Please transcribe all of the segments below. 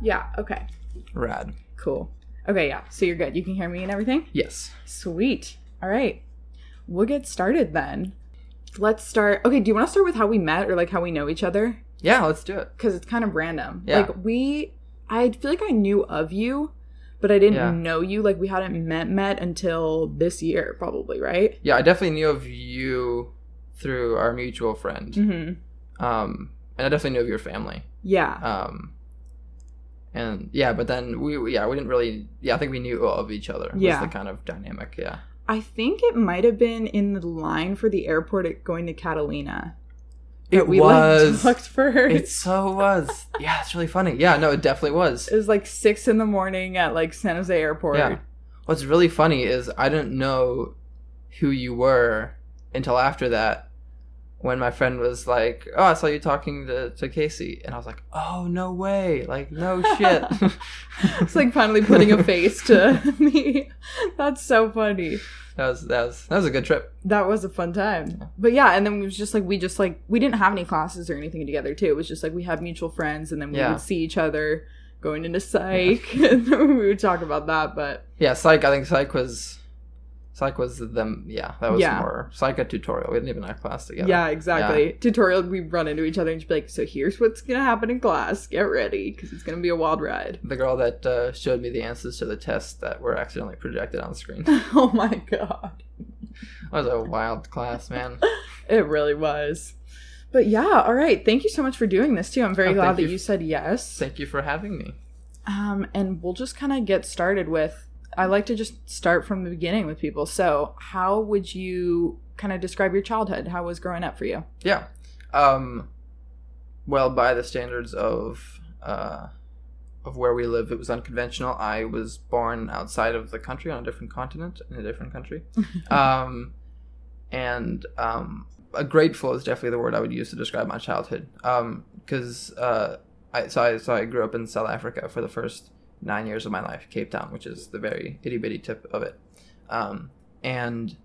Yeah. Okay. Rad. Cool. Okay. Yeah. So you're good. You can hear me and everything. Yes. Sweet. All right. We'll get started then. Let's start. Okay. Do you want to start with how we met or like how we know each other? Yeah, let's do it. Because it's kind of random. Yeah. Like we, I feel like I knew of you, but I didn't Yeah. know you. Like we hadn't met met until this year, probably. Right. Yeah, I definitely knew of you through our mutual friend. Mm-hmm. Um, and I definitely knew of your family. Yeah. Um, and yeah, but then we yeah we didn't really yeah I think we knew of each other. was Yeah. the kind of dynamic. Yeah. I think it might have been in the line for the airport at going to Catalina. It we was. looked for her. It so was. Yeah, it's really funny. Yeah, no, it definitely was. It was like six in the morning at like San Jose Airport. Yeah. What's really funny is I didn't know who you were until after that when my friend was like, Oh, I saw you talking to, to Casey and I was like, Oh no way. Like no shit. It's like finally putting a face to me. That's so funny. that was that was that was a good trip. That was a fun time. But yeah, and then it was just like we just like we didn't have any classes or anything together too. It was just like we had mutual friends and then we Yeah. would see each other going into psych and then we would talk about that. But Yeah, psych I think psych was psych was them yeah, that was Yeah. more psych a tutorial. We didn't even have class together. yeah, exactly. Tutorial we run into each other and just be like, so here's what's gonna happen in class. Get ready because it's gonna be a wild ride. The girl that uh, showed me the answers to the tests that were accidentally projected on screen. oh my god. That was a wild class, man. It really was. But yeah, all right. Thank you so much for doing this too. I'm very Oh, glad that you. you said yes. Thank you for having me. Um, and we'll just kind of get started with. I like to just start from the beginning with people. So, how would you kind of describe your childhood? How was growing up for you? Yeah. Um well by the standards of uh of where we live it was unconventional. I was born outside of the country on a different continent in a different country. um and um grateful is definitely the word I would use to describe my childhood. Um cuz uh I so I so I grew up in South Africa for the first 9 years of my life, Cape Town, which is the very itty-bitty tip of it. Um and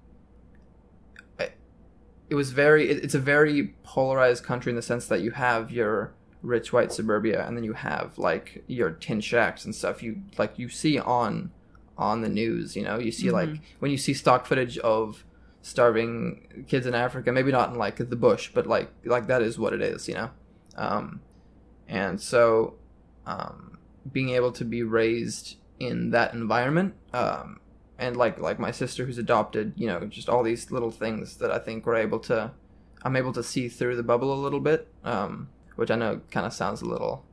it was very it- it's a very polarized country in the sense that you have your rich white suburbia and then you have like your tin shacks and stuff you like you see on on the news you know? You see like when you see stock footage of starving kids in africa maybe not in like the bush but like like that is what it is you know? Um and so um being able to be raised in that environment um and like like my sister who's adopted you know just all these little things that i think we're able to i'm able to see through the bubble a little bit um which i know kind of sounds a little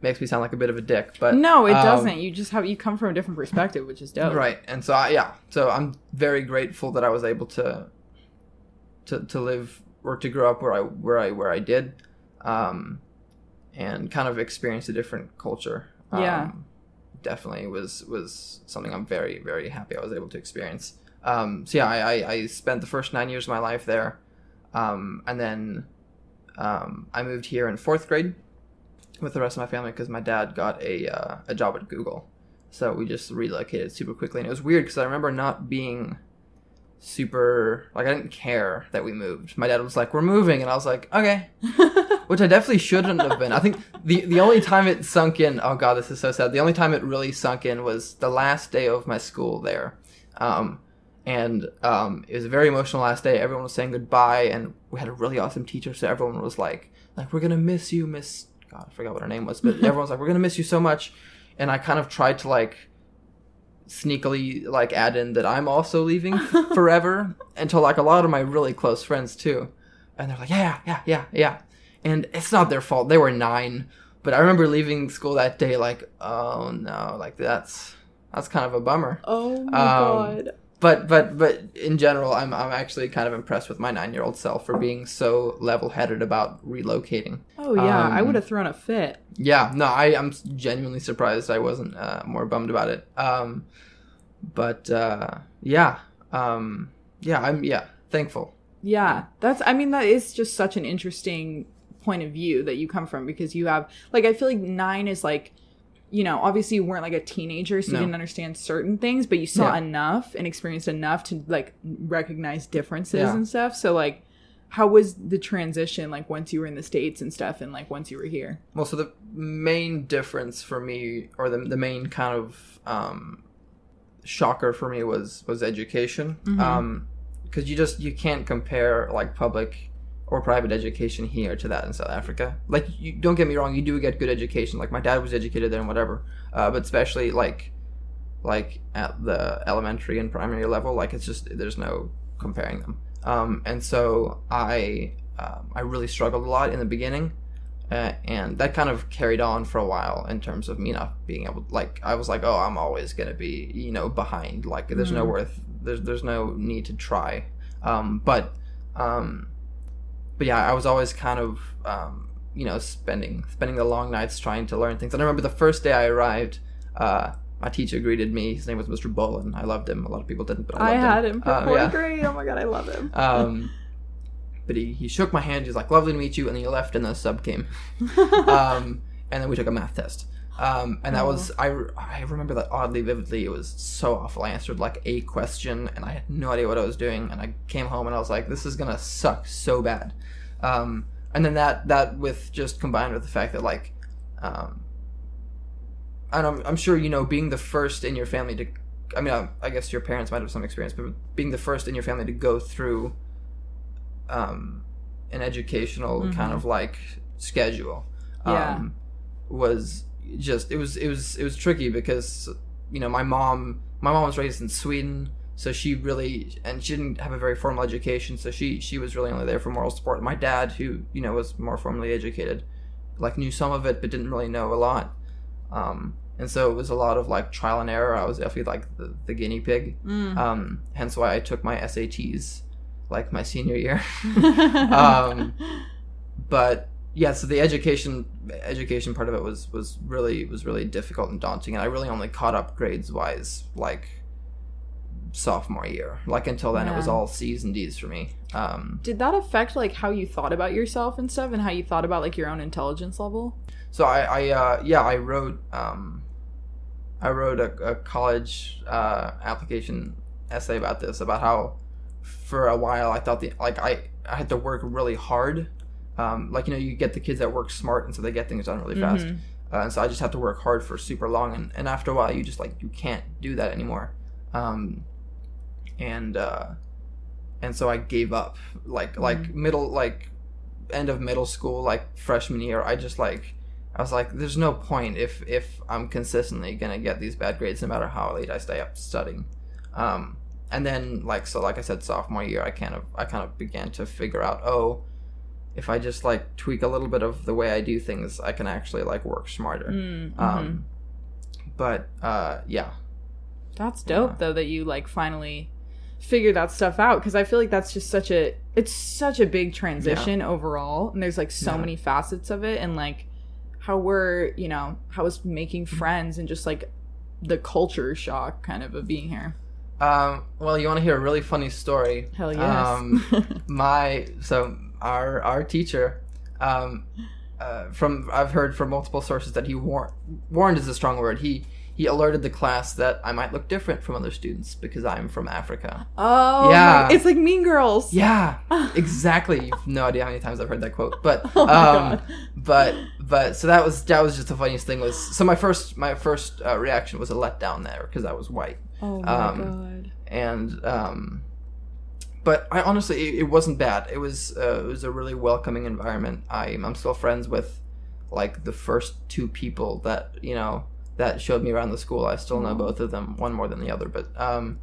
makes me sound like a bit of a dick but no, it um, doesn't. You just have you come from a different perspective, which is dope. right and so I, yeah so i'm very grateful that i was able to to to live or to grow up where i where i where i did um and kind of experience a different culture. Um, Yeah. definitely was was something i'm very very happy i was able to experience. Um so yeah i i, I spent the first nine years of my life there. Um and then um i moved here in fourth grade with the rest of my family because my dad got a uh, a job at google. So we just relocated super quickly, and it was weird because I remember not being super like I didn't care that we moved. My dad was like, "We're moving," and I was like, "Okay," which I definitely shouldn't have been. I think the the only time it sunk in, oh god, this is so sad. The only time it really sunk in was the last day of my school there, um, and um, it was a very emotional last day. Everyone was saying goodbye, and we had a really awesome teacher, so everyone was like, "Like we're gonna miss you, Miss." God, I forgot what her name was, but everyone was like, "We're gonna miss you so much," and I kind of tried to like sneakily like add in that I'm also leaving forever until like a lot of my really close friends too. And they're like, yeah, yeah, yeah, yeah. And it's not their fault. They were nine. But I remember leaving school that day like, oh no, like that's that's kind of a bummer. Oh my Um, god. But but but in general, I'm I'm actually kind of impressed with my nine year old self for being so level headed about relocating. Oh yeah, I um, would have thrown a fit. Yeah, no, I I'm genuinely surprised I wasn't uh, more bummed about it. Um, but uh, yeah, um, yeah, I'm yeah thankful. Yeah, that's. I mean, that is just such an interesting point of view that you come from because you have like I feel like nine is like, you know, obviously you weren't like a teenager, so No. you didn't understand certain things, but you saw Yeah. enough and experienced enough to like recognize differences Yeah. and stuff. So like, how was the transition like once you were in the states and stuff, and like once you were here? Well, so the main difference for me, or the the main kind of um, shocker for me was was education. Mhm. Um, because you just you can't compare like public or private education here to that in South Africa. Like, you don't get me wrong, you do get good education. Like my dad was educated there and whatever, uh, but especially like like at the elementary and primary level, like it's just there's no comparing them. Um, and so I um, I really struggled a lot in the beginning. Uh, and that kind of carried on for a while in terms of me not being able like i was like oh i'm always gonna be you know behind like there's no Mhm. worth there's there's no need to try um but um but yeah i was always kind of um you know spending spending the long nights trying to learn things and i remember the first day i arrived uh my teacher greeted me his name was mr bolin i loved him a lot of people didn't but i, I, loved had him for Uh, fourth yeah. grade. Oh my god, I love him. um but he, he shook my hand he's like lovely to meet you and then he left and the sub came um, and then we took a math test. Um, and that Oh. was I, I remember that oddly vividly. It was so awful. I answered like a question and I had no idea what I was doing. And I came home and I was like, this is gonna suck so bad. Um, and then that that with just combined with the fact that like, um, and I'm, I'm sure you know being the first in your family to, I mean I, I guess your parents might have some experience, but being the first in your family to go through, um, an educational Mhm. kind of like schedule Yeah. um, was just it was it was it was tricky because you know my mom my mom was raised in Sweden so she really and she didn't have a very formal education so she she was really only there for moral support. My dad who you know was more formally educated like knew some of it but didn't really know a lot. Um, and so it was a lot of like trial and error. I was definitely like the, the guinea pig. Mm. um, hence why I took my SATs like my senior year. Um, but yeah, so the education education part of it was was really was really difficult and daunting, and I really only caught up grades wise like sophomore year. Like until then, it was all C's and D's for me. Um, Did that affect like how you thought about yourself and stuff, and how you thought about like your own intelligence level? so I, I uh, yeah, I wrote um, I wrote a, a college uh, application essay about this about how for a while I thought the like I I had to work really hard. Um, like you know, you get the kids that work smart, and so they get things done really fast. Mhm. uh, and so I just have to work hard for super long, and, and after a while, you just like you can't do that anymore, um, and uh, and so I gave up, like like middle like end of middle school, like freshman year. I just like I was like, there's no point if if I'm consistently gonna get these bad grades, no matter how late I stay up studying. Um, and then like so, like I said, sophomore year, I kind of I kind of began to figure out, oh, if I just like tweak a little bit of the way I do things, I can actually like work smarter. Mm, mhm. Um, but uh, yeah, That's dope Yeah. though that you like finally figured that stuff out because I feel like that's just such a it's such a big transition overall and there's like so Yeah. many facets of it and like how we're you know how it's making Mm-hmm. friends and just like the culture shock kind of of being here. Um, well, you want to hear a really funny story? Hell yes. Um, my so our our teacher, um, uh, from I've heard from multiple sources that he warned warned is a strong word. He he alerted the class that I might look different from other students because I'm from Africa. oh Yeah. it's like Mean Girls. Yeah, exactly. You've no idea how many times I've heard that quote, but Oh um, but but so that was that was just the funniest thing was so my first my first uh, reaction was a letdown there because I was white Oh my um, god. and um, but I honestly it, it wasn't bad. It was uh, it was a really welcoming environment. I'm I'm still friends with like the first two people that you know that showed me around the school. I still know both of them, one more than the other, but um,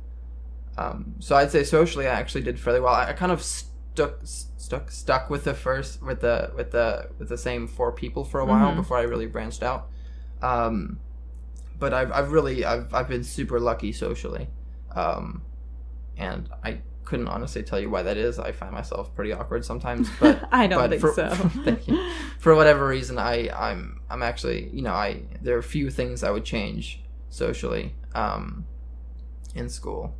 um, so I'd say socially I actually did fairly well. I, I kind of stuck stuck stuck with the first with the with the with the same four people for a while Mhm. before I really branched out. Um, but I've, I've really I've, I've been super lucky socially, um, and I couldn't honestly tell you why that is. I find myself pretty awkward sometimes, but I don't but think for, so. thank you. For whatever reason, I I'm I'm actually you know I there are a few things I would change socially um, in school,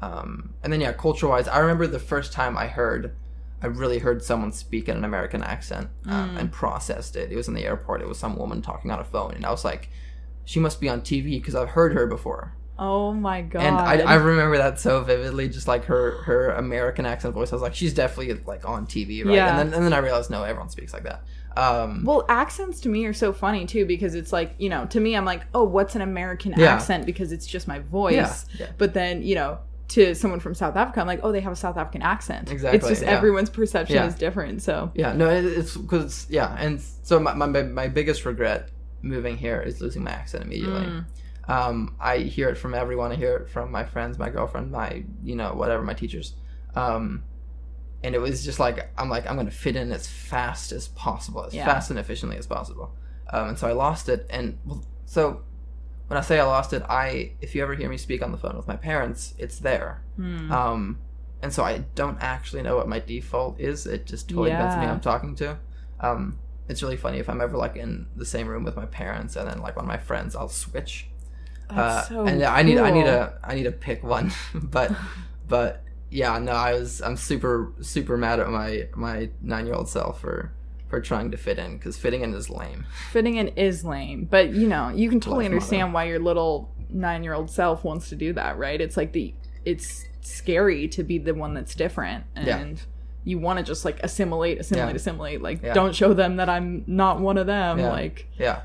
um, and then yeah, culture wise, I remember the first time I heard. I really heard someone speak in an American accent um, Mm. and processed it. It was in the airport. It was some woman talking on a phone, and I was like, "She must be on TV because I've heard her before." Oh my god. And I, I remember that so vividly, just like her her American accent voice. I was like, she's definitely like on TV, right? Yeah. And then and then I realized, no, everyone speaks like that. Um, well, accents to me are so funny too because it's like, you know, to me I'm like, "Oh, what's an American Yeah. accent because it's just my voice." yeah, yeah. But then, you know, to someone from South Africa, I'm like, "Oh, they have a South African accent." Exactly, It's just everyone's perception is different, so. Yeah, no, it, it's because yeah, and so my, my my biggest regret moving here is losing my accent immediately. Mm. Um, I hear it from everyone. I hear it from my friends, my girlfriend, my you know whatever, my teachers. Um, and it was just like I'm like I'm gonna fit in as fast as possible, as Yeah. fast and efficiently as possible. Um, and so I lost it, and well, so when I say I lost it, I if you ever hear me speak on the phone with my parents, it's there. Hmm. Um, and so I don't actually know what my default is. It just totally depends on who I'm talking to. Um, it's really funny if I'm ever like in the same room with my parents and then like one of my friends, I'll switch. That's so uh, and I need I need to I need to pick one, but but yeah, no, I was I'm super super mad at my my nine year old self for for trying to fit in because fitting in is lame. fitting in is lame, but you know, you can totally Life understand why your little nine year old self wants to do that, right? It's like the it's scary to be the one that's different and Yeah. you want to just like assimilate, assimilate, Yeah. assimilate. Like Yeah. don't show them that I'm not one of them. Yeah. Like Yeah,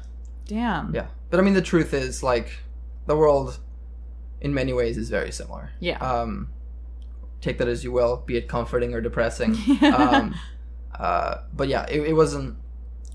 damn. yeah. But I mean, the truth is like the world, in many ways, is very similar. Yeah. Um, take that as you will, be it comforting or depressing. um, uh, but yeah, it, it wasn't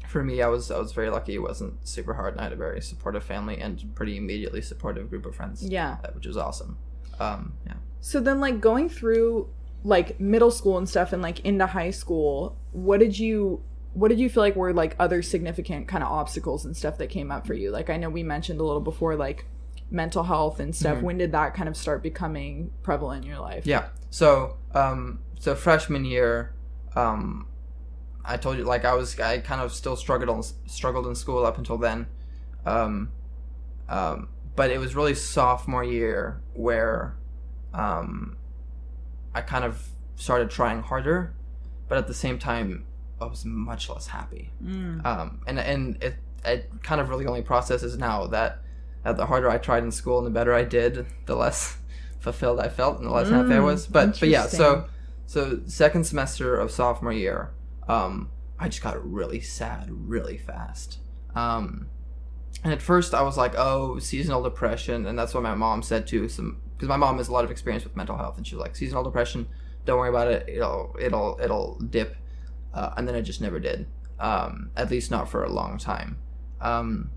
for me. I was I was very lucky. It wasn't super hard, and I had a very supportive family and pretty immediately supportive group of friends. yeah. uh, which was awesome. Um, yeah. So then like going through like middle school and stuff and like into high school, what did you what did you feel like were like other significant kind of obstacles and stuff that came up for you? Like I know we mentioned a little before like mental health and stuff. Mhm. When did that kind of start becoming prevalent in your life? Yeah. So, um, so freshman year, um, I told you like I was I kind of still struggled on, struggled in school up until then, um, um, but it was really sophomore year where, um, I kind of started trying harder, but at the same time I was much less happy. Mm. Um, and and it it kind of really only processes now that that the harder I tried in school and the better I did, the less fulfilled I felt and the less happy I Mm, was. But but yeah, so so second semester of sophomore year, um, I just got really sad really fast. Um, and at first I was like, oh, seasonal depression, and that's what my mom said too. Some because my mom has a lot of experience with mental health, and she was like, seasonal depression, don't worry about it. It'll it'll it'll dip, uh, and then it just never did. Um, at least not for a long time. Um,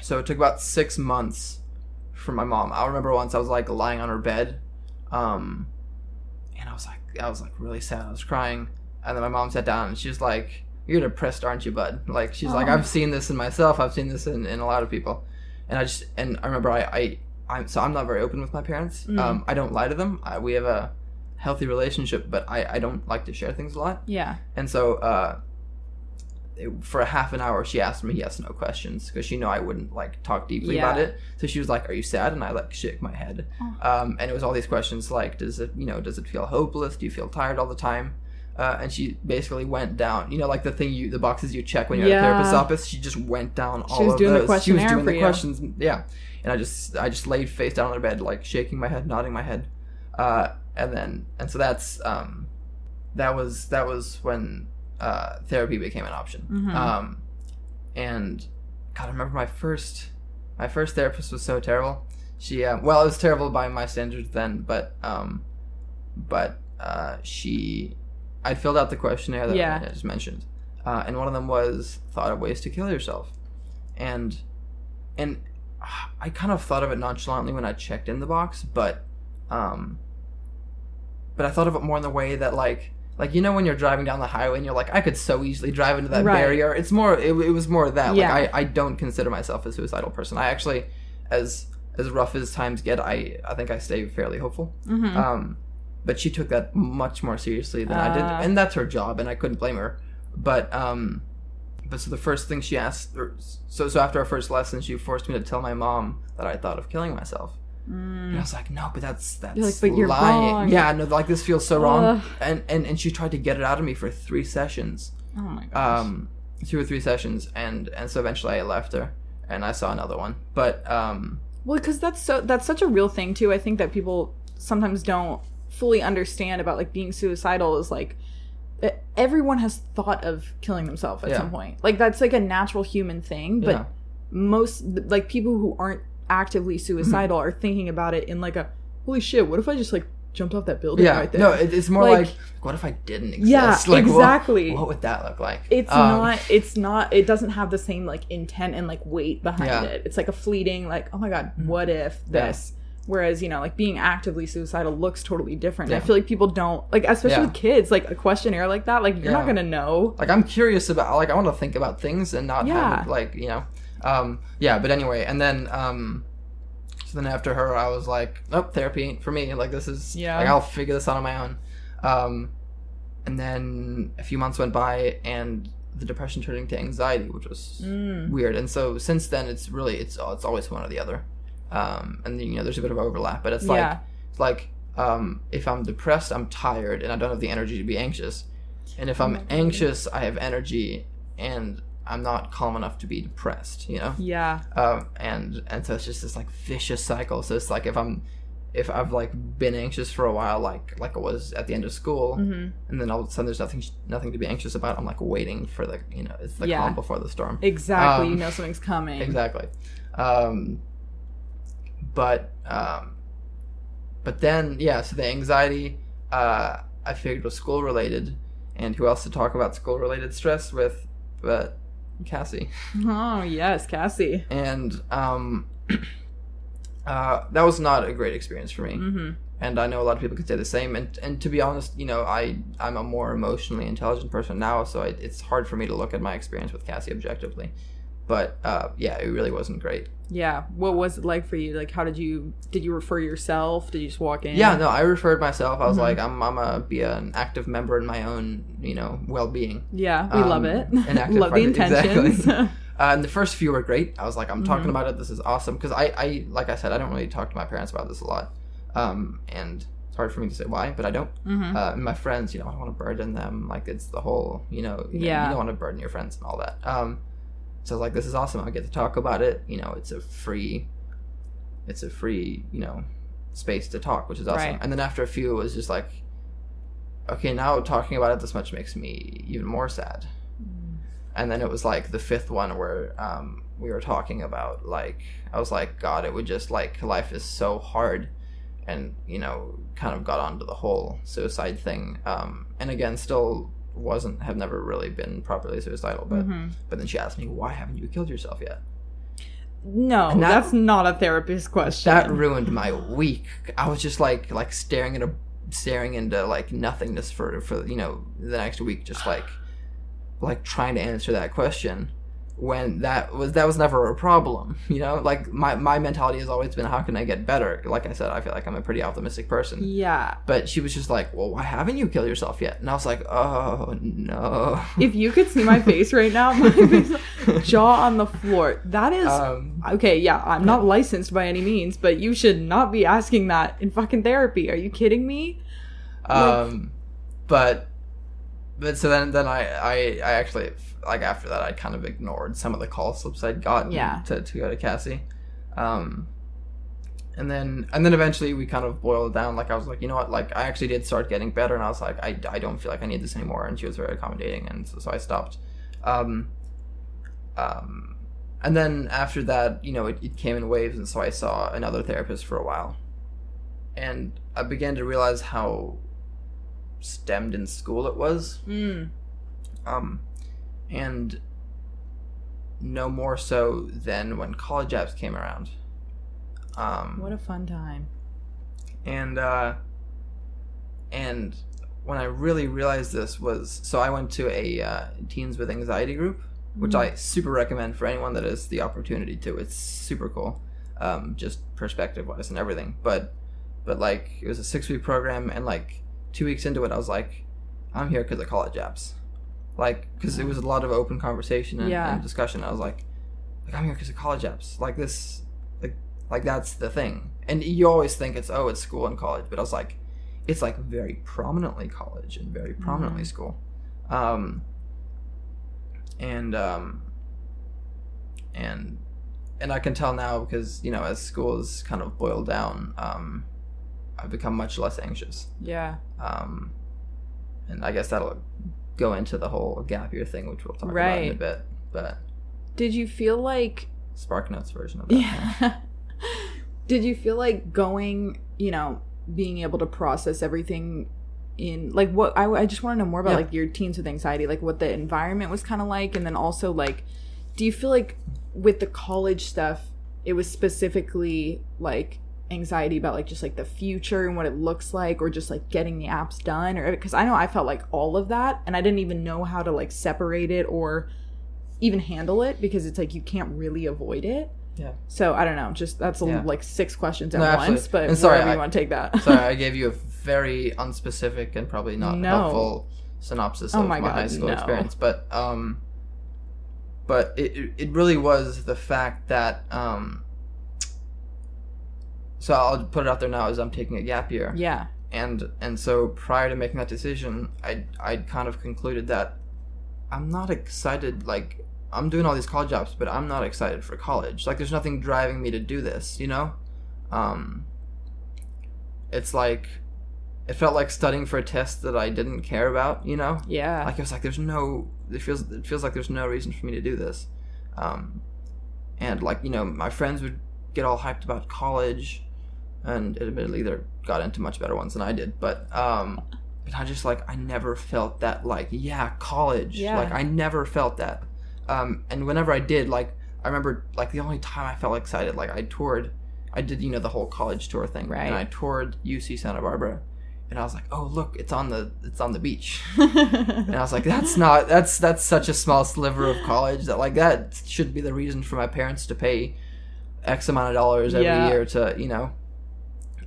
so it took about six months for my mom. I remember once I was like lying on her bed, um, and I was like, I was like really sad. I was crying, and then my mom sat down and she was like, "You're depressed, aren't you, bud?" Like she's like, "I've seen this in myself. I've seen this in, in a lot of people," and I just and I remember I I I'm so I'm not very open with my parents. Mm. Um, I don't lie to them. I, we have a healthy relationship, but I I don't like to share things a lot. Yeah. And so, uh, for a half an hour, she asked me yes no questions because she knew I wouldn't like talk deeply about it. So she was like, "Are you sad?" And I like shook my head. Oh. Um, and it was all these questions like, "Does it, you know, does it feel hopeless? Do you feel tired all the time?" Uh, and she basically went down, you know, like the thing you, the boxes you check when you're at a Yeah. therapist's office. She just went down all she was of doing the those. she was doing the you. questions, yeah. And I just, I just laid face down on the bed, like shaking my head, nodding my head, uh, and then, and so that's, um, that was that was when uh, therapy became an option. Mhm. Um, and God, I remember my first my first therapist was so terrible. She uh, well, it was terrible by my standards then, but um, but uh, she I'd filled out the questionnaire that Yeah. I just mentioned, uh, and one of them was thought of ways to kill yourself, and and I kind of thought of it nonchalantly when I checked in the box, but um, but I thought of it more in the way that like like you know when you're driving down the highway and you're like I could so easily drive into that Right. barrier. It's more it, it was more of that. Yeah. Like I, I don't consider myself a suicidal person. I actually as as rough as times get, I I think I stay fairly hopeful. Mhm. Um, but she took that much more seriously than I did, Ah. and that's her job, and I couldn't blame her. But um, but so the first thing she asked, or, so so after our first lesson, she forced me to tell my mom that I thought of killing myself. And I Mm. was like, no, but that's that's You're like, "But you're lying. wrong." Yeah, no, like this feels so wrong. And, and and she tried to get it out of me for three sessions, Oh my gosh. um, two or three sessions, and and so eventually I left her, and I saw another one. But um, Well, because that's so that's such a real thing too. I think that people sometimes don't fully understand about like being suicidal is like everyone has thought of killing themselves at Yeah. some point. Like that's like a natural human thing, but Yeah. most like people who aren't actively suicidal are thinking about it in like a holy shit, what if I just like jumped off that building yeah right there? no it's more Like- like, what if i didn't exist Yeah, like what- exactly. what, would that look like it's Um, not it's not it doesn't have the same like intent and like weight behind Yeah. it it's like a fleeting like oh my god what if Yeah. this whereas you know like being actively suicidal looks totally different i feel like people don't like especially Yeah. with kids like a questionnaire like that like you're not gonna know like i'm curious about like i want to think about things and not Yeah. have like you know um yeah but anyway and then um so then after her i was like nope therapy ain't for me like this is Yeah. like i'll figure this out on my own um and then a few months went by and the depression turned into anxiety which was Mm. weird and so since then it's really it's it's always one or the other um and you know there's a bit of overlap but it's like Yeah. it's like um if i'm depressed i'm tired and i don't have the energy to be anxious and if i'm Oh. anxious i have energy and i'm not calm enough to be depressed you know? Yeah. Um and and so it's just this like vicious cycle. So it's like if i'm if i've like been anxious for a while like like i was at the end of school hmm and then all of a sudden there's nothing nothing to be anxious about i'm like waiting for the you know it's the Yeah. calm before the storm. Exactly. Um, you know something's coming. exactly. Um but um but then yeah so the anxiety uh i figured was school related and who else to talk about school related stress with? But cassie oh yes cassie and um uh that was not a great experience for me hmm and I know a lot of people could say the same. And and to be honest, you know, I I'm a more emotionally intelligent person now, so I, it's hard for me to look at my experience with Cassie objectively. But uh, yeah, it really wasn't great. yeah what was it like for you like how did you did you refer yourself did you just walk in Yeah, no, I referred myself. I was Mhm. like, I'm I'm a be an active member in my own you know well being. yeah we Um, love it an active love the friend- exactly. intentions Uh, and the first few were great. I was like, I'm talking Mhm. about it. This is awesome because I I like I said, I don't really talk to my parents about this a lot. Um, and it's hard for me to say why, but I don't. hmm uh, and my friends, you know, I don't want to burden them. Like it's the whole, you know, you, know, Yeah. you don't want to burden your friends and all that. Um, so I was like, this is awesome. I get to talk about it. You know, it's a free, it's a free, you know, space to talk, which is awesome. Right. And then after a few, it was just like, okay, now talking about it this much makes me even more sad. And then it was like the fifth one where um, we were talking about like I was like, God, it would just like life is so hard, and you know, kind of got onto the whole suicide thing. Um, and again, still wasn't have never really been properly suicidal, but Mhm. but then she asked me, why haven't you killed yourself yet? No, that- that's not a therapist question. That ruined my week. I was just like like staring at a staring into like nothingness for for you know the next week, just like like trying to answer that question when that was that was never a problem you know like my my mentality has always been how can i get better like i said i feel like i'm a pretty optimistic person yeah. but she was just like well why haven't you killed yourself yet and i was like oh no If you could see my face right now, my face, jaw on the floor. That is um okay. Yeah, I'm not licensed by any means, but you should not be asking that in fucking therapy. Are you kidding me? um but but so then then i i i actually like after that i kind of ignored some of the call slips i'd gotten Yeah. to, to go to cassie. Um and then and then eventually we kind of boiled it down. Like i was like you know what? Like i actually did start getting better and i was like i, I don't feel like i need this anymore. And she was very accommodating and so, so i stopped. Um um and then after that you know it, it came in waves and so i saw another therapist for a while. And i began to realize how stemmed in school it was Mm. um, and no more so than when college apps came around. Um, What a fun time. and uh, and when I really realized this was so I went to a uh, teens with anxiety group, which I super recommend for anyone that has the opportunity to. It's super cool, um, just perspective wise and everything. But but like it was a six week program, and like two weeks into it, I was like, I'm here because of college apps, like because it was a lot of open conversation and, Yeah. and discussion. I was like, like I'm here because of college apps, like this, like like that's the thing. And you always think it's oh it's school and college, but I was like, it's like very prominently college and very prominently school. Um, and um, and and I can tell now because you know as school has kind of boiled down, um, I've become much less anxious. Yeah. Um, and I guess that'll go into the whole gap year thing, which we'll talk about in a bit. But Did you feel like Spark Notes version of that. Yeah. Did you feel like going, you know, being able to process everything in like what I, I just want to know more about Yeah. like your teens with anxiety, like what the environment was kind of like, and then also like, do you feel like with the college stuff, it was specifically like anxiety about like just like the future and what it looks like, or just like getting the apps done, or because I know I felt like all of that, and I didn't even know how to like separate it or even handle it because it's like you can't really avoid it. Yeah. So I don't know. Just that's a, Yeah. like six questions at No, once, but And sorry, wherever I- you want to take that. Sorry, I gave you a very unspecific and probably not No. helpful synopsis Oh of my God, high school no. experience, but um, but it it- it really was the fact that um. So I'll put it out there now as I'm taking a gap year. yeah. and and so prior to making that decision i i kind of concluded that i'm not excited like i'm doing all these college jobs but i'm not excited for college like there's nothing driving me to do this you know um it's like it felt like studying for a test that i didn't care about you know Yeah. like it was like there's no it feels it feels like there's no reason for me to do this um and like you know my friends would get all hyped about college and admittedly they got into much better ones than i did but um but i just like i never felt that like yeah college Yeah. like i never felt that um and whenever i did like i remember like the only time i felt excited like i toured i did you know the whole college tour thing Right. and i toured uc santa barbara and i was like oh look it's on the it's on the beach and I was like, that's not that's that's such a small sliver of college that like that should be the reason for my parents to pay X amount of dollars every Yeah. year to you know.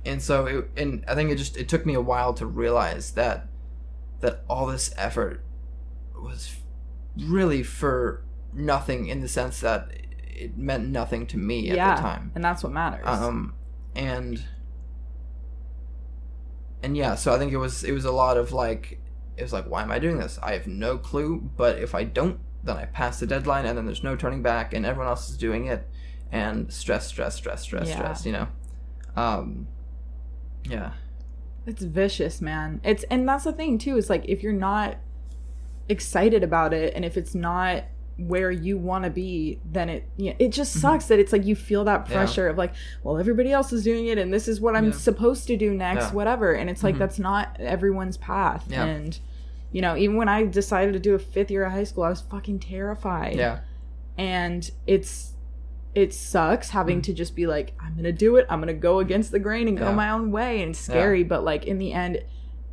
And so it, and I think it just it took me a while to realize that that all this effort was really for nothing in the sense that it meant nothing to me at yeah. the time. And that's what matters. Um, and and yeah, so I think it was it was a lot of like it was like why am I doing this? I have no clue, but if I don't, then I pass the deadline, and then there's no turning back, and everyone else is doing it, and stress, stress, stress, stress, Yeah. stress. You know, um, yeah, It's vicious, man. It's and that's the thing too. Is like if you're not excited about it, and if it's not where you want to be, then it yeah, it just sucks that it's like you feel that Mm-hmm. Yeah. pressure of like, well, everybody else is doing it, and this is what I'm Yeah. supposed to do next, Yeah. whatever. And it's like Mhm. that's not everyone's path. And you know, even when I decided to do a fifth year of high school, I was fucking terrified. yeah, and it's it sucks having Mm. to just be like i'm gonna do it i'm gonna go against the grain and go Yeah. my own way and it's scary but like in the end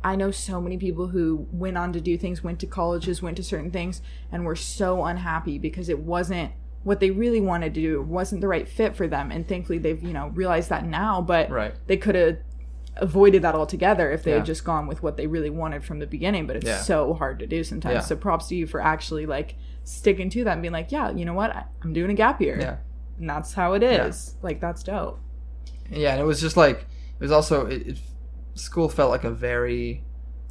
i know so many people who went on to do things went to colleges went to certain things and were so unhappy because it wasn't what they really wanted to do it wasn't the right fit for them and thankfully they've you know realized that now but right, they could have avoided that altogether if they Yeah. had just gone with what they really wanted from the beginning but it's Yeah. so hard to do sometimes Yeah. so props to you for actually like sticking to that and being like yeah you know what i'm doing a gap year yeah. And that's how it is like that's dope Yeah, and it was just like it was also it, it school felt like a very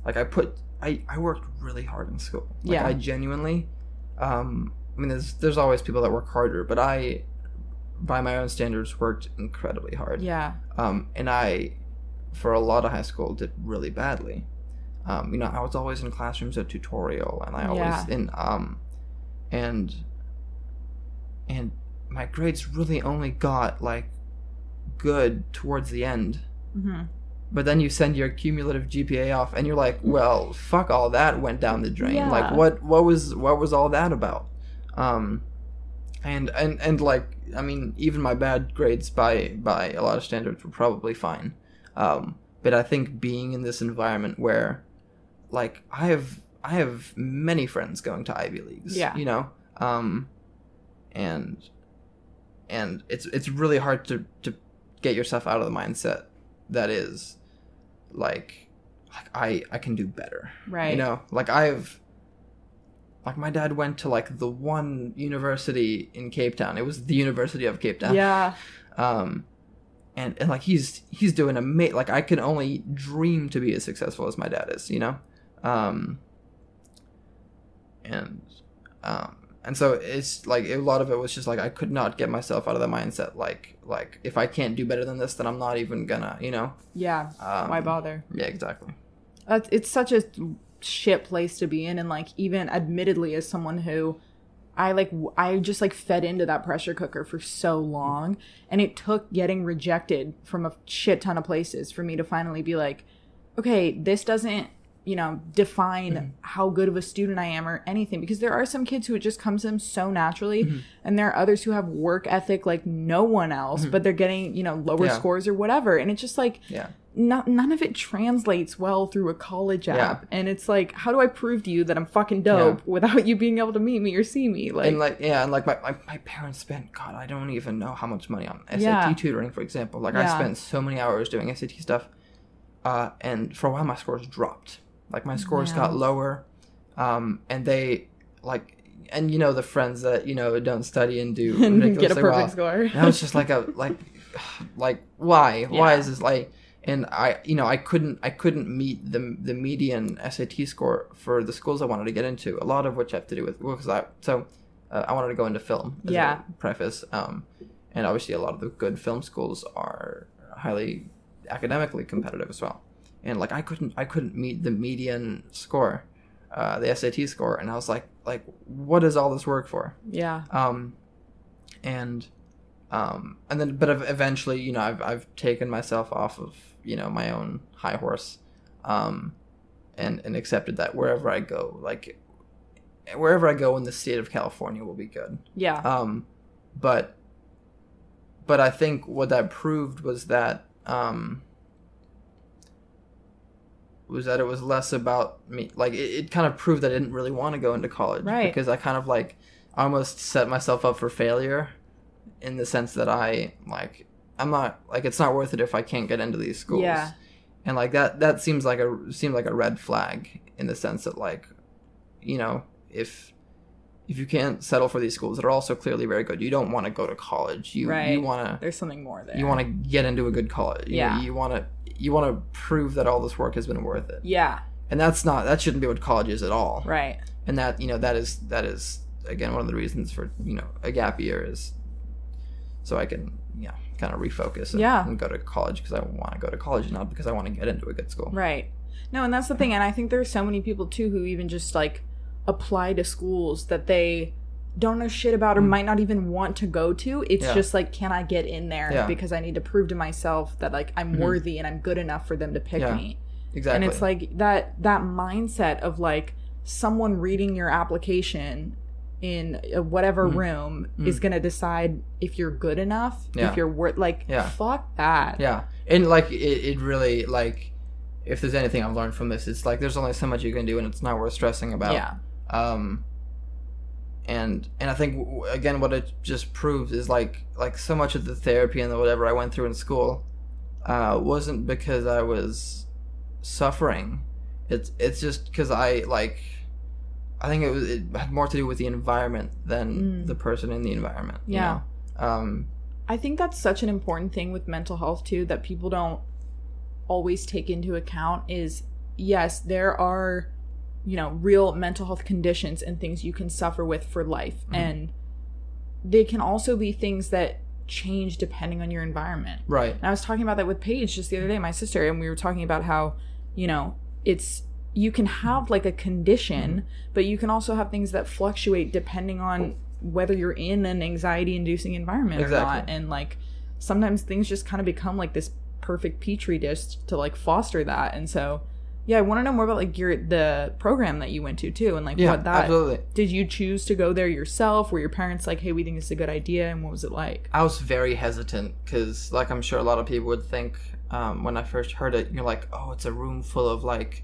like I put I I worked really hard in school. Like Yeah. I genuinely um I mean there's there's always people that work harder, but I by my own standards worked incredibly hard. yeah Um and I for a lot of high school did really badly. Um you know, I was always in classrooms at tutorial and I always Yeah. in um and and my grades really only got like good towards the end hmm but then you send your cumulative GPA off and you're like, well, fuck all that went down the drain. Yeah. Like what what was what was all that about? Um and and and like I mean, even my bad grades by by a lot of standards were probably fine. Um but I think being in this environment where like I have I have many friends going to Ivy Leagues. Yeah. You know? Um and and it's it's really hard to to get yourself out of the mindset that is like like I I can do better. right You know, like I've like my dad went to like the one university in Cape Town. It was the University of Cape Town. yeah Um and, and like he's he's doing a ama- like I can only dream to be as successful as my dad is, you know? Um and um and so it's like a lot of it was just like I could not get myself out of the mindset like like if I can't do better than this, then I'm not even gonna, you know. Yeah. Um, Why bother? Yeah, exactly. That's, it's such a shit place to be in and like even admittedly as someone who I like i just like fed into that pressure cooker for so long and it took getting rejected from a shit ton of places for me to finally be like okay this doesn't you know define mm-hmm. how good of a student I am or anything because there are some kids who it just comes to them so naturally mm-hmm. and there are others who have work ethic like no one else mm-hmm. but they're getting you know lower Yeah. scores or whatever and it's just like Yeah. not, none of it translates well through a college app. And it's like, how do I prove to you that I'm fucking dope without you being able to meet me or see me? Like, and like yeah, and like my, my, my parents spent God, I don't even know how much money on SAT Yeah. tutoring, for example. Like I spent so many hours doing SAT stuff, uh, and for a while my scores dropped. Like my scores Yeah. got lower, um, and they like, and you know the friends that you know don't study and do and get a perfect well. score. Now it's just like a like, like why why is this like? And I you know I couldn't I couldn't meet the the median SAT score for the schools I wanted to get into. A lot of which have to do with well, because I so uh, I wanted to go into film. As Yeah. A preface. Um, and obviously a lot of the good film schools are highly academically competitive as well. And like I couldn't I couldn't meet the median score, uh, the SAT score, and I was like like what is all this work for? yeah. um, and um, and then but ev- eventually you know I've I've taken myself off of you know my own high horse, um, and and accepted that wherever I go, like wherever I go in the state of California will be good. Yeah. Um, but but I think what that proved was that um, was that it was less about me. Like it, it kind of proved that I didn't really want to go into college, Right. Because I kind of like almost set myself up for failure, in the sense that I like I'm not like it's not worth it if I can't get into these schools. Yeah. And like that that seems like a seemed like a red flag in the sense that like you know if if you can't settle for these schools that are also clearly very good, you don't want to go to college. You Right. you want to There's something more there. you want to get into a good college. You- Yeah. You, want to you want to prove that all this work has been worth it. Yeah. And that's not that shouldn't be what college is at all. Right. And that you know that is that is again one of the reasons for you know a gap year is so I can yeah kind of refocus and, Yeah. and go to college because I want to go to college not because I want to get into a good school. Right. No, and that's the thing. And I think there's so many people too who even just like apply to schools that they don't know shit about or might not even want to go to. It's Mm. Yeah. just like, can I get in there? Yeah. Because I need to prove to myself that like I'm worthy and I'm good enough for them to pick Yeah. me. Exactly. And it's like that that mindset of like someone reading your application in whatever Mm-hmm. room is going to decide if you're good enough, Yeah. if you're worth like fuck that. Yeah, and like it, it really like if there's anything I've learned from this, it's like there's only so much you can do, and it's not worth stressing about. Yeah. Um. And and I think again, what it just proves is like like so much of the therapy and the whatever I went through in school, uh, wasn't because I was suffering. It's it's just because I like. I think it was it had more to do with the environment than Mm. the person in the environment. you Yeah. know? Um. I think that's such an important thing with mental health too that people don't always take into account is yes, there are you know, real mental health conditions and things you can suffer with for life mm-hmm. and they can also be things that change depending on your environment. Right. And I was talking about that with Paige just the other day, my sister, and we were talking about how, you know, it's you can have like a condition, mm-hmm. but you can also have things that fluctuate depending on whether you're in an anxiety inducing environment or not. And like sometimes things just kind of become like this perfect petri dish to like foster that. And so yeah, I want to know more about like your the program that you went to too and like Yeah. what that absolutely. did you choose to go there yourself? Were your parents like, "Hey, we think it's a good idea," and what was it like? I was very hesitant because, like, I'm sure a lot of people would think um, when I first heard it, you're like, "Oh, it's a room full of like,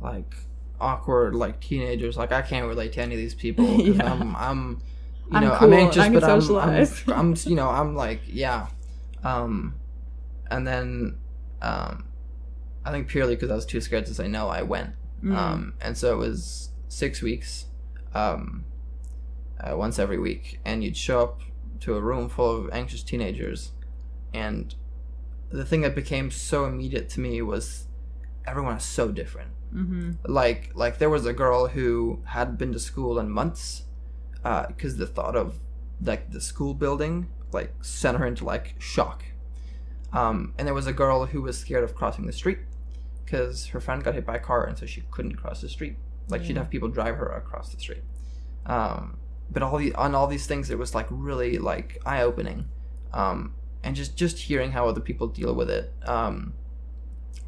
like awkward like teenagers." Like, I can't relate to any of these people. Yeah. I'm, I'm, you I'm know, cool, I'm anxious, but I'm, I'm. I'm, you know, I'm like, yeah. Um, and then, um, I think purely because I was too scared to say no, I went. Mm. Um, and so it was six weeks, um, uh, once every week, and you'd show up to a room full of anxious teenagers, and the thing that became so immediate to me was everyone is so different. mm-hmm. Like, like there was a girl who hadn't been to school in months, because the thought of like the school building like sent her into like shock. Um, and there was a girl who was scared of crossing the street because her friend got hit by a car and so she couldn't cross the street. Like she'd have people drive her across the street. Um, but all the on all these things, it was like really like eye opening, um, and just just hearing how other people deal with it. Um,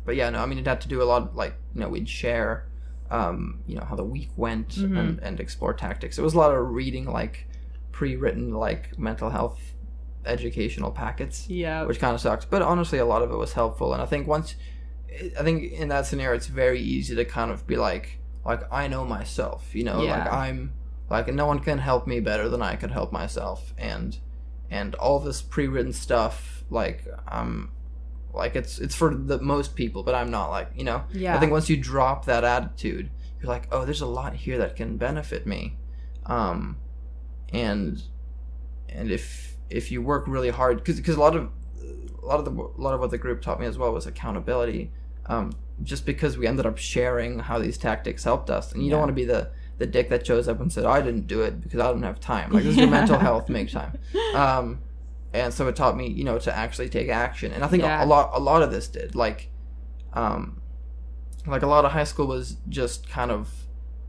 but yeah, no, I mean it had to do a lot. Like you know, we'd share, um, you know, how the week went Mhm. and and explore tactics. It was a lot of reading like pre-written like mental health educational packets Yeah. which kind of sucks. But honestly, a lot of it was helpful, and I think once, I think in that scenario, it's very easy to kind of be like, like I know myself, you know, like I'm like no one can help me better than I could help myself, and and all this pre-written stuff, like I'm, like it's it's for the most people, but I'm not like you know. Yeah. I think once you drop that attitude, you're like, oh, there's a lot here that can benefit me, um, and and if if you work really hard, because because a lot of a lot of the a lot of what the group taught me as well was accountability. Um, just because we ended up sharing how these tactics helped us, and you don't want to be the the dick that shows up and said, "I didn't do it because I don't have time." Like this is your mental health, make time. Um, and so it taught me, you know, to actually take action. And I think Yeah. a lot a lot of this did like, um, like a lot of high school was just kind of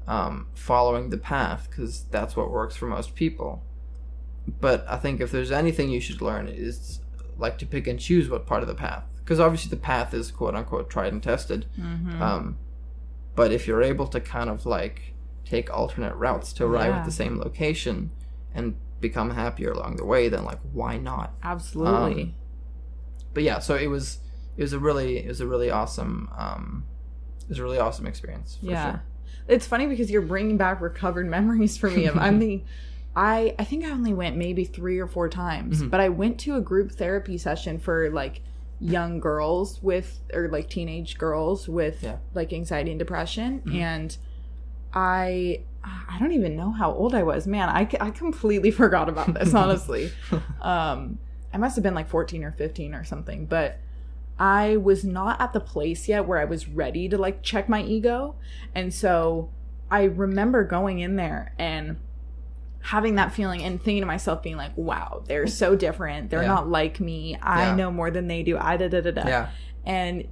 um, following the path because that's what works for most people. But I think if there's anything you should learn is like to pick and choose what part of the path because obviously the path is quote unquote tried and tested. Mhm. Um, but if you're able to kind of like take alternate routes to arrive Yeah. at the same location and become happier along the way, then like why not? Absolutely. um, But yeah, so it was it was a really it was a really awesome um, it was a really awesome experience. For yeah. sure. It's funny because you're bringing back recovered memories for me. Of I'm the, I I think I only went maybe three or four times, Mhm. but I went to a group therapy session for like young girls with or like teenage girls with Yeah. like anxiety and depression, Mhm. and I I don't even know how old I was. Man, I I completely forgot about this honestly. um i must have been like 14 or 15 or something but i was not at the place yet where i was ready to like check my ego and so i remember going in there and having that feeling and thinking to myself being like wow they're so different they're Yeah. not like me i Yeah. know more than they do i da da da da yeah, and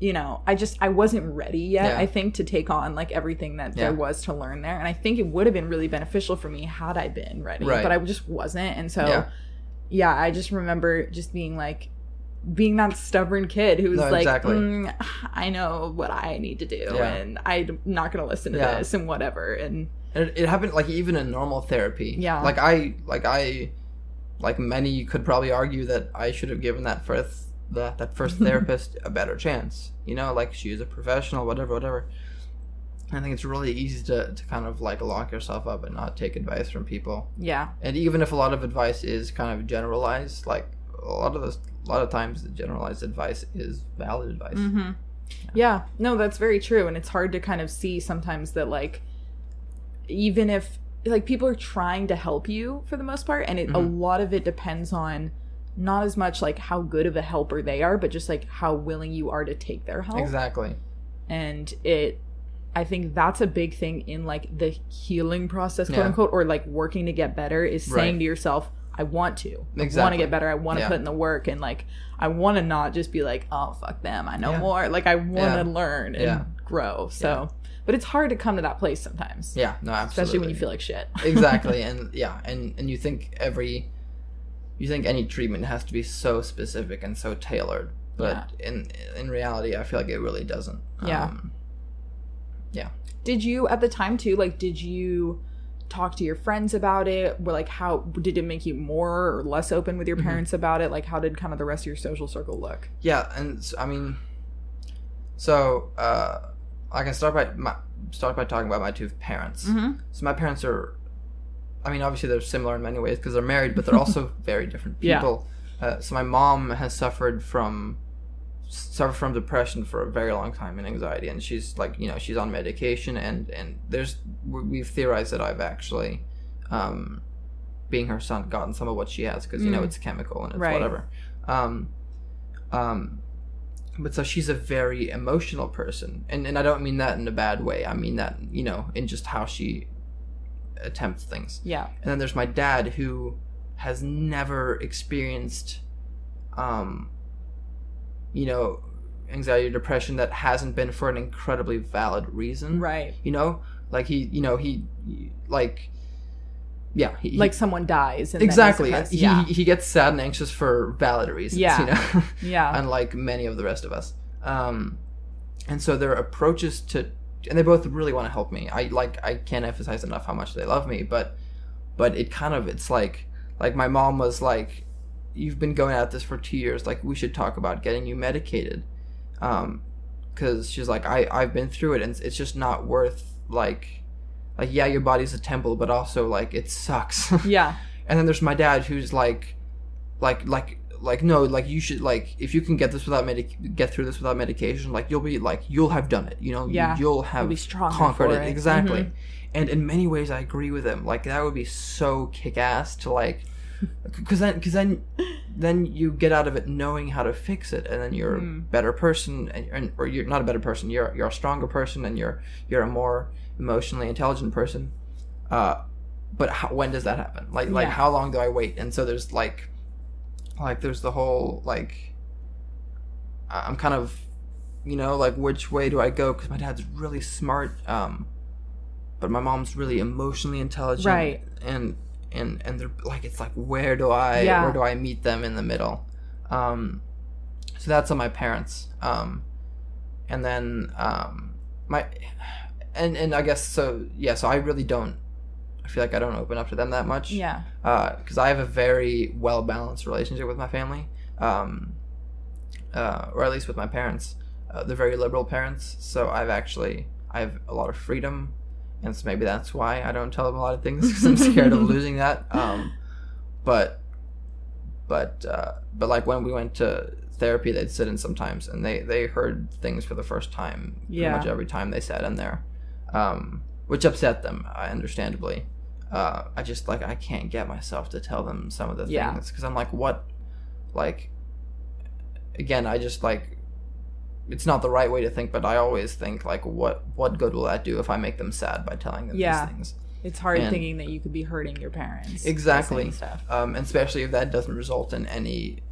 you know i just i wasn't ready yet i think to take on like everything that there was to learn there and i think it would have been really beneficial for me had i been ready Right. but i just wasn't and so Yeah. i just remember just being like being that stubborn kid who was No, like exactly. "Mm, i know what i need to do Yeah. and i'm not gonna listen to Yeah. this and whatever and and it, it happened like even in normal therapy. Yeah. like I like I like many could probably argue that I should have given that first that that first therapist a better chance. You know, like she is a professional, whatever, whatever. I think it's really easy to, to kind of like lock yourself up and not take advice from people. yeah And even if a lot of advice is kind of generalized, like a lot of those, a lot of times the generalized advice is valid advice. hmm Yeah, no, that's very true. And it's hard to kind of see sometimes that, like, even if, like, people are trying to help you for the most part, and it, a Mhm. lot of it depends on not as much like how good of a helper they are, but just like how willing you are to take their help. Exactly. And it, I think that's a big thing in like the healing process, quote Yeah. unquote, or like working to get better is saying Right. to yourself, I want to. I want to get better. I want to Yeah. put in the work and like I want to not just be like, oh fuck them. I know Yeah. more. Like I want to Yeah. learn and Yeah. grow. So, but it's hard to come to that place sometimes. Yeah. No. Absolutely. Especially when you feel like shit. exactly and yeah and and you think every you think any treatment has to be so specific and so tailored but in in reality i feel like it really doesn't Yeah. um, did you at the time too? Like, did you talk to your friends about it? Were like, how did it make you more or less open with your Mhm. parents about it? Like, how did kind of the rest of your social circle look? yeah and I mean so uh i can start by my start by talking about my two parents Mm-hmm. so my parents are i mean obviously they're similar in many ways because they're married but they're also very different Yeah. people uh, so my mom has suffered from suffered from depression for a very long time and anxiety and she's like you know she's on medication and and there's we- we've theorized that i've actually um being her son gotten some of what she has because you know Mm. it's chemical and it's Right. whatever um um but so she's a very emotional person and and i don't mean that in a bad way i mean that you know in just how she attempts things Yeah. and then there's my dad who has never experienced um you know anxiety or depression that hasn't been for an incredibly valid reason Right. you know like he you know he like yeah he, Like someone dies. And exactly he, yeah. he gets sad and anxious for valid reasons Yeah. you know yeah. unlike many of the rest of us. Um, and so their approaches to, and they both really want to help me. I like I can't emphasize enough how much they love me, but but it kind of it's like like my mom was like, you've been going at this for two years. Like we should talk about getting you medicated, um, because she's like I I've been through it and it's, just not worth like like yeah your body's a temple, but also like it sucks. yeah. and then there's my dad who's like like like like no like you should like if you can get this without medic get through this without medication like you'll be like you'll have done it you know Yeah. you'll have You'll be conquered it it. exactly Mhm. and in many ways i agree with him like that would be so kick-ass to like because then because then then you get out of it knowing how to fix it and then you're a Mm. better person and, and or you're not a better person you're you're a stronger person and you're you're a more emotionally intelligent person uh but how, when does that happen like like Yeah. how long do i wait and so there's like like there's the whole like i'm kind of you know like which way do i go because my dad's really smart um but my mom's really emotionally intelligent Right. and and and they're like it's like where do i Yeah. where do i meet them in the middle um so that's on my parents um and then um my and and i guess so yeah so i really don't i feel like i don't open up to them that much Yeah. because I have a very well balanced relationship with my family, um, uh, or at least with my parents. Uh, they're very liberal parents, so I've actually I have a lot of freedom, and so maybe that's why I don't tell them a lot of things because I'm scared of losing that. Um, but but uh, but like when we went to therapy, they'd sit in sometimes, and they they heard things for the first time pretty Yeah. much every time they sat in there, um, which upset them, uh, understandably uh, I just like I can't get myself to tell them some of the Yeah. things because I'm like, what, like, again, I just like, it's not the right way to think, but I always think like, what what good will that do if I make them sad by telling them Yeah. these things? It's hard And- thinking that you could be hurting your parents. Exactly. Um, and especially if that doesn't result in any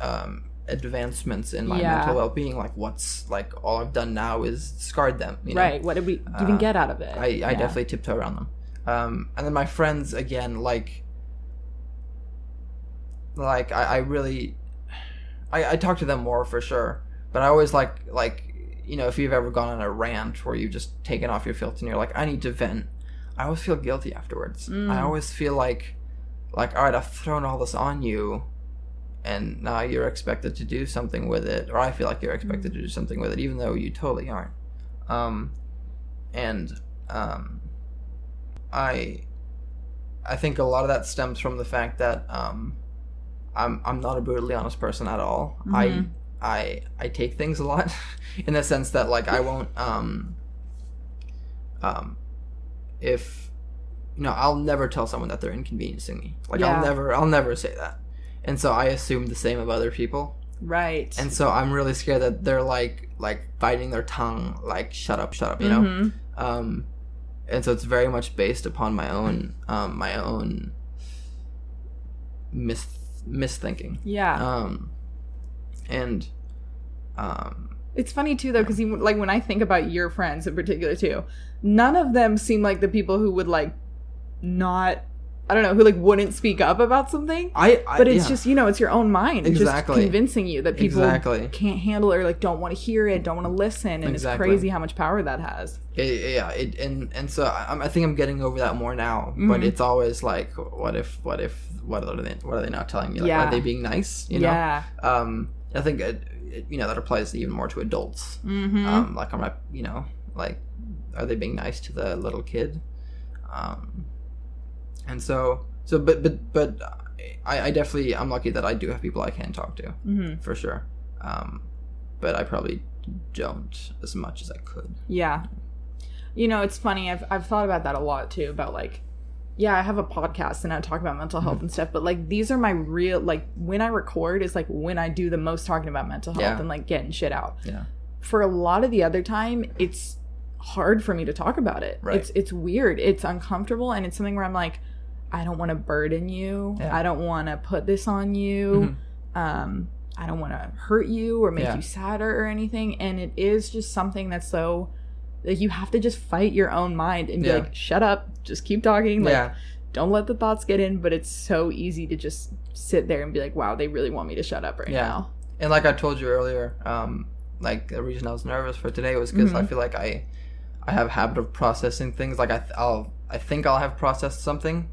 um, advancements in my Yeah. mental well being. Like, what's like all I've done now is scarred them. You know? Right. What did we even Uh, get out of it? I, I Yeah. definitely tiptoe around them. Um, and then my friends again, like, like I, I really, I, I talk to them more for sure. But I always like like you know if you've ever gone on a rant where you've just taken off your filter and you're like I need to vent. I always feel guilty afterwards. Mm. I always feel like like all right I've thrown all this on you. And now you're expected to do something with it, or I feel like you're expected to do something with it, even though you totally aren't. Um, and um, I I think a lot of that stems from the fact that um, I'm I'm not a brutally honest person at all. Mhm. I I I take things a lot in the sense that like I won't um um if you know I'll never tell someone that they're inconveniencing me. Like Yeah. I'll never I'll never say that. And so I assume the same of other people. Right. And so I'm really scared that they're like like biting their tongue like shut up shut up, you know? Mhm. um, and so it's very much based upon my own um, my own mis misthinking Yeah. um, and um, It's funny too, though, because like when I think about your friends in particular too, none of them seem like the people who would like not. I don't know who like wouldn't speak up about something. I, I But it's yeah, just you know it's your own mind It's Exactly. just convincing you that people Exactly. can't handle it or like don't want to hear it, don't want to listen, and Exactly. it's crazy how much power that has. it, yeah it, and and so I, I think I'm getting over that more now but Mhm. it's always like what if what if what are they what are they not telling me like Yeah. are they being nice you know yeah. um I think it, it, you know that applies even more to adults Mm-hmm. um, like am I, you know, like are they being nice to the little kid? Um, and so, so, but, but, but, I, I definitely, I'm lucky that I do have people I can talk to hmm for sure. Um, but I probably don't as much as I could. Yeah. You know, it's funny. I've I've thought about that a lot too. About like, yeah, I have a podcast and I talk about mental Mm-hmm. health and stuff. But like, these are my real like when I record is like when I do the most talking about mental health Yeah. and like getting shit out. Yeah. For a lot of the other time, it's hard for me to talk about it. Right. It's it's weird. It's uncomfortable and it's something where I'm like I don't want to burden you. Yeah. I don't want to put this on you. Um I don't want to hurt you or make Yeah. you sadder or anything and it is just something that's so like you have to just fight your own mind and be Yeah. like shut up, just keep talking like yeah. don't let the thoughts get in, but it's so easy to just sit there and be like wow, they really want me to shut up right Yeah. now. And like I told you earlier, um, like the reason I was nervous for today was because I Mhm. feel like I, I have a habit of processing things. Like I, th- I'll, I think I'll have processed something,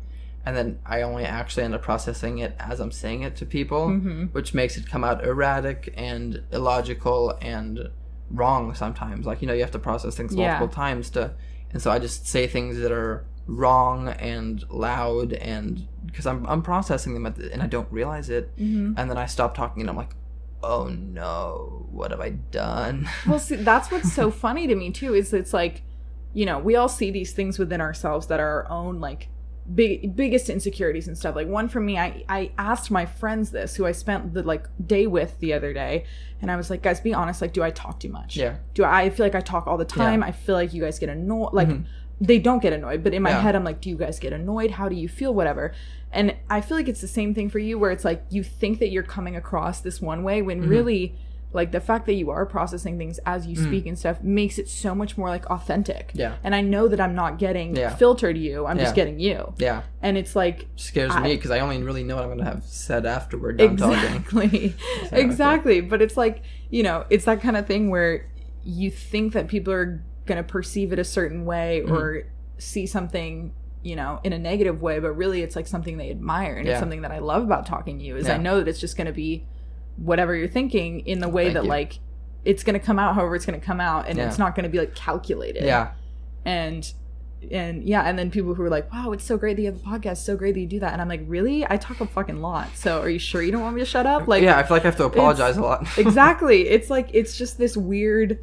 and then I only actually end up processing it as I'm saying it to people, Mhm. which makes it come out erratic and illogical and wrong sometimes. Like you know, you have to process things Yeah. multiple times to, and so I just say things that are wrong and loud and because I'm I'm processing them at the, and I don't realize it Mhm. and then I stop talking and I'm like, oh no, what have I done? Well, see, that's what's so funny to me too. Is it's like, you know, we all see these things within ourselves that are our own like big biggest insecurities and stuff. Like one for me, I I asked my friends this, who I spent the like day with the other day, and I was like, guys, be honest. Like, do I talk too much? yeah, Do I, I feel like I talk all the time? I feel like you guys get annoyed. Like. Mhm. They don't get annoyed, but in my Yeah. head, I'm like, do you guys get annoyed? How do you feel? Whatever. And I feel like it's the same thing for you, where it's like you think that you're coming across this one way when Mhm. really like the fact that you are processing things as you Mhm. speak and stuff makes it so much more like authentic yeah, and i know that i'm not getting Yeah. filtered you i'm just getting you yeah. and it's like Scares I- me because I only really know what I'm gonna have said after we're done talking. exactly So, exactly but it's like you know it's that kind of thing where you think that people are going to perceive it a certain way Mm-hmm. or see something you know in a negative way but really it's like something they admire and Yeah. it's something that i love about talking to you is i know that it's just going to be whatever you're thinking in the way Thank that you. like it's going to come out however it's going to come out and Yeah. it's not going to be like calculated Yeah, and and yeah and then people who are like wow it's so great that you have a podcast so great that you do that and i'm like really i talk a fucking lot so are you sure you don't want me to shut up like yeah. I feel like I have to apologize a lot. exactly it's like it's just this weird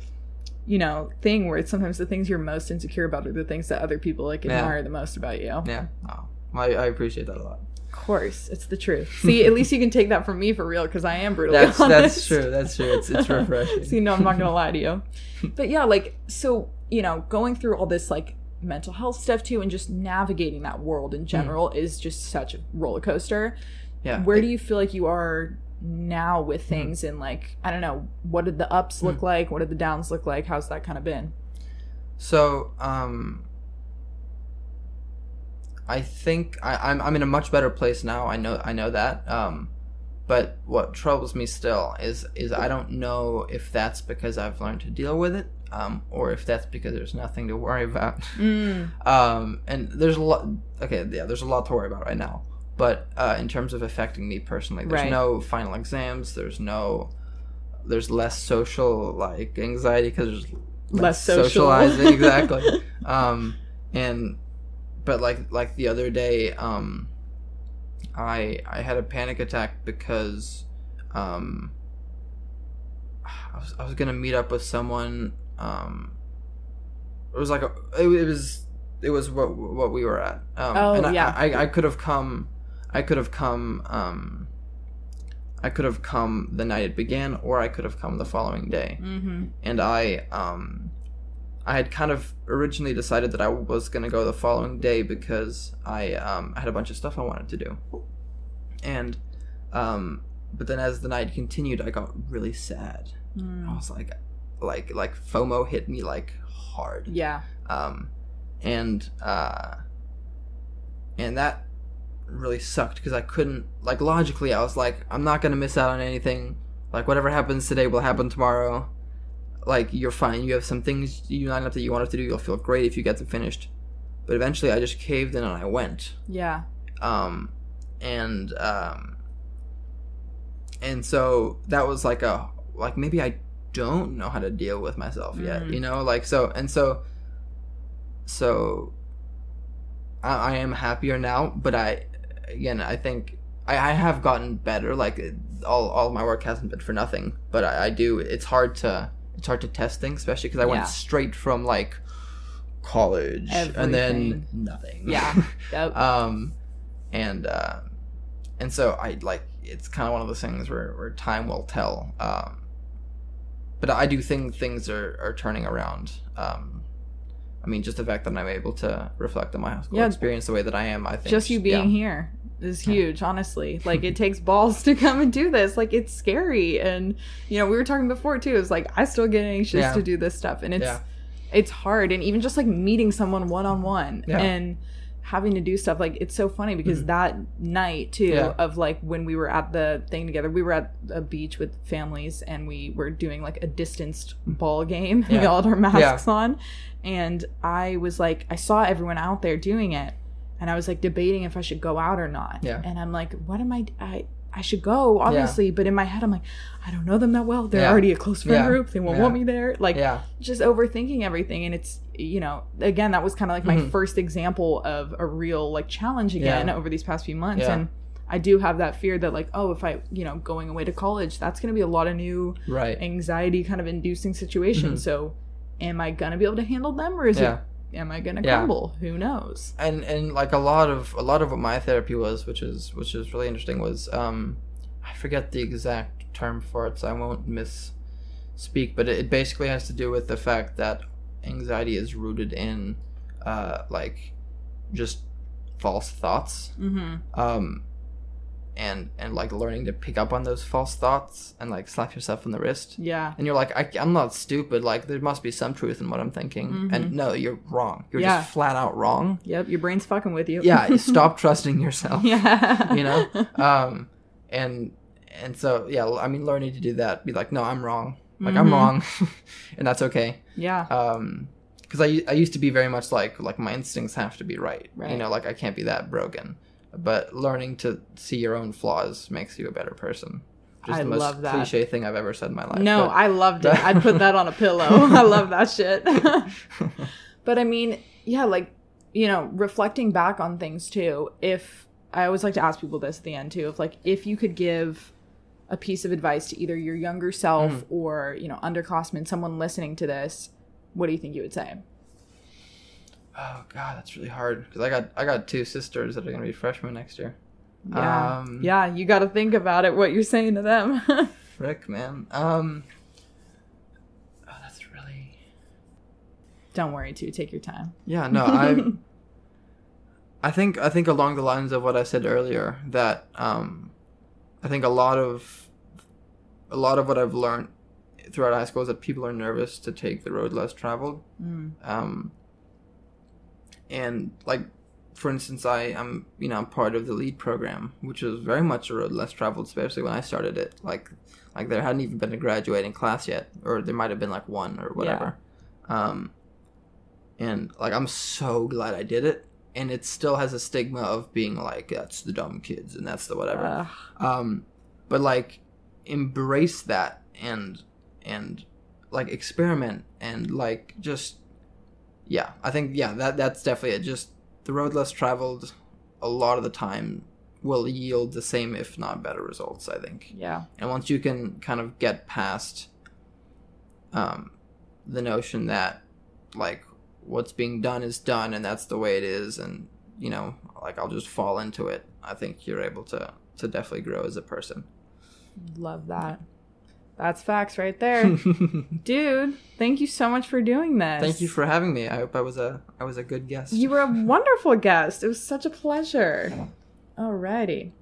you know thing where it's sometimes the things you're most insecure about are the things that other people like Yeah. admire the most about you yeah, oh, I, I appreciate that a lot. Course it's the truth see at least you can take that from me for real because i am brutally That's honest that's true. That's true. It's it's refreshing. See, know i'm not gonna lie to you but yeah like so you know going through all this like mental health stuff too and just navigating that world in mm. general is just such a roller coaster yeah. where do you feel like you are now with mm. things and like i don't know what did the ups look mm. like what did the downs look like how's that kind of been So, um, I think I, I'm I'm in a much better place now. I know I know that. Um, but what troubles me still is is I don't know if that's because I've learned to deal with it, um, or if that's because there's nothing to worry about. mm, Um, and there's a lot. Okay, yeah, there's a lot to worry about right now. But uh, in terms of affecting me personally, there's Right. no final exams. There's no. There's less social like anxiety because there's Less social. socializing exactly. um, and but like like the other day, um, I I had a panic attack because um, I was I was gonna meet up with someone. Um, it was like a it, it was it was what what we were at. Um, Oh, and I, yeah. I, I could have come, I could have come. Um, I could have come the night it began, or I could have come the following day. mm-hmm. And I um, I had kind of originally decided that I was gonna go the following day because I um had a bunch of stuff I wanted to do, and um, but then as the night continued, I got really sad. I Mm. was like, like like FOMO hit me like hard. yeah Um, and uh, and that really sucked because I couldn't like logically. I was like, I'm not gonna miss out on anything. Like whatever happens today will happen tomorrow. Like you're fine. You have some things you line up that you wanted to do. You'll feel great if you get them finished. But eventually, I just caved in and I went yeah um, and um, and so that was like a like maybe I don't know how to deal with myself yet, Mm. you know, like so and so so I, I am happier now, but I again I think I, I have gotten better. Like all all of my work hasn't been for nothing, but I, I do. It's hard to hard to test things, especially because I Yeah. went straight from like college and then Everything. nothing. Yeah. Yep. um, and uh, and so I like it's kind of one of those things where, where time will tell. Um, but I do think things are, are turning around. Um, I mean, just the fact that I'm able to reflect on my high school Yeah. experience the way that I am, I think just you being yeah. here is huge honestly. Like it takes balls to come and do this. Like it's scary. And you know we were talking before too. It's like i still get anxious Yeah. to do this stuff. And it's Yeah. it's hard. And even just like meeting someone one-on-one and having to do stuff like it's so funny because that night too Mm-hmm. Of like when we were at the thing together we were at a beach with families and we were doing like a distanced ball game. We all had our masks on. And i was like i saw everyone out there doing it and I was like debating if I should go out or not. Yeah. And I'm like, what am I? I I should go, obviously, yeah. but in my head, I'm like, I don't know them that well. They're Yeah. already a close friend Yeah. group. They won't want me there. Like, Yeah. just overthinking everything. And it's, you know, again, that was kind of like my Mhm. first example of a real like challenge again over these past few months. And I do have that fear that like, oh, if I, you know, going away to college, that's going to be a lot of new Right. anxiety kind of inducing situations. Mhm. So, am I gonna be able to handle them, or is it? Am I gonna Yeah. crumble? Who knows? and and like a lot of a lot of what my therapy was which is which is really interesting was um i forget the exact term for it so i won't misspeak but it, it basically has to do with the fact that anxiety is rooted in uh like just false thoughts Mm-hmm. um and and like learning to pick up on those false thoughts and like slap yourself on the wrist Yeah. and you're like I, i'm not stupid like there must be some truth in what i'm thinking and no you're wrong you're Mm-hmm. Yeah. just flat out wrong Yep. Your brain's fucking with you. yeah stop trusting yourself yeah. you know um and and so yeah i mean learning to do that be like no i'm wrong like i'm Mhm. wrong and that's okay Yeah. um because I, I used to be very much like like my instincts have to be right. right. you know like i can't be that broken but learning to see your own flaws makes you a better person just I the most love that. cliche thing i've ever said in my life No, but- I loved it. I'd put that on a pillow. I love that shit. but I mean, yeah, like, you know, reflecting back on things too, if I always like to ask people this at the end too, if like if you could give a piece of advice to either your younger self Mm. or, you know, underclassmen, someone listening to this, what do you think you would say? Oh god that's really hard because i got i got two sisters that are going to be freshmen next year Yeah. Um, yeah, you got to think about it, what you're saying to them. frick man um oh that's really Don't worry, too. Take your time. Yeah, no, I I think I think along the lines of what I said earlier that um I think a lot of a lot of what I've learned throughout high school is that people are nervous to take the road less traveled. Mm. Um and like for instance I am you know part of the lead program, which was very much a road less traveled, especially when I started it. Like like there hadn't even been a graduating class yet, or there might have been like one or whatever. Um and like I'm so glad I did it. And it still has a stigma of being like that's the dumb kids and that's the whatever. Ugh. Um, but like embrace that and and like experiment and like just yeah, I think yeah that that's definitely it. Just the road less traveled, a lot of the time will yield the same if not better results. I think. yeah. And once you can kind of get past um, the notion that like what's being done is done and that's the way it is, and you know, like I'll just fall into it. I think you're able to to definitely grow as a person. Love that. That's facts right there. Dude, thank you so much for doing this. Thank you for having me. I hope I was a I was a good guest. You were a wonderful guest. It was such a pleasure. Alrighty.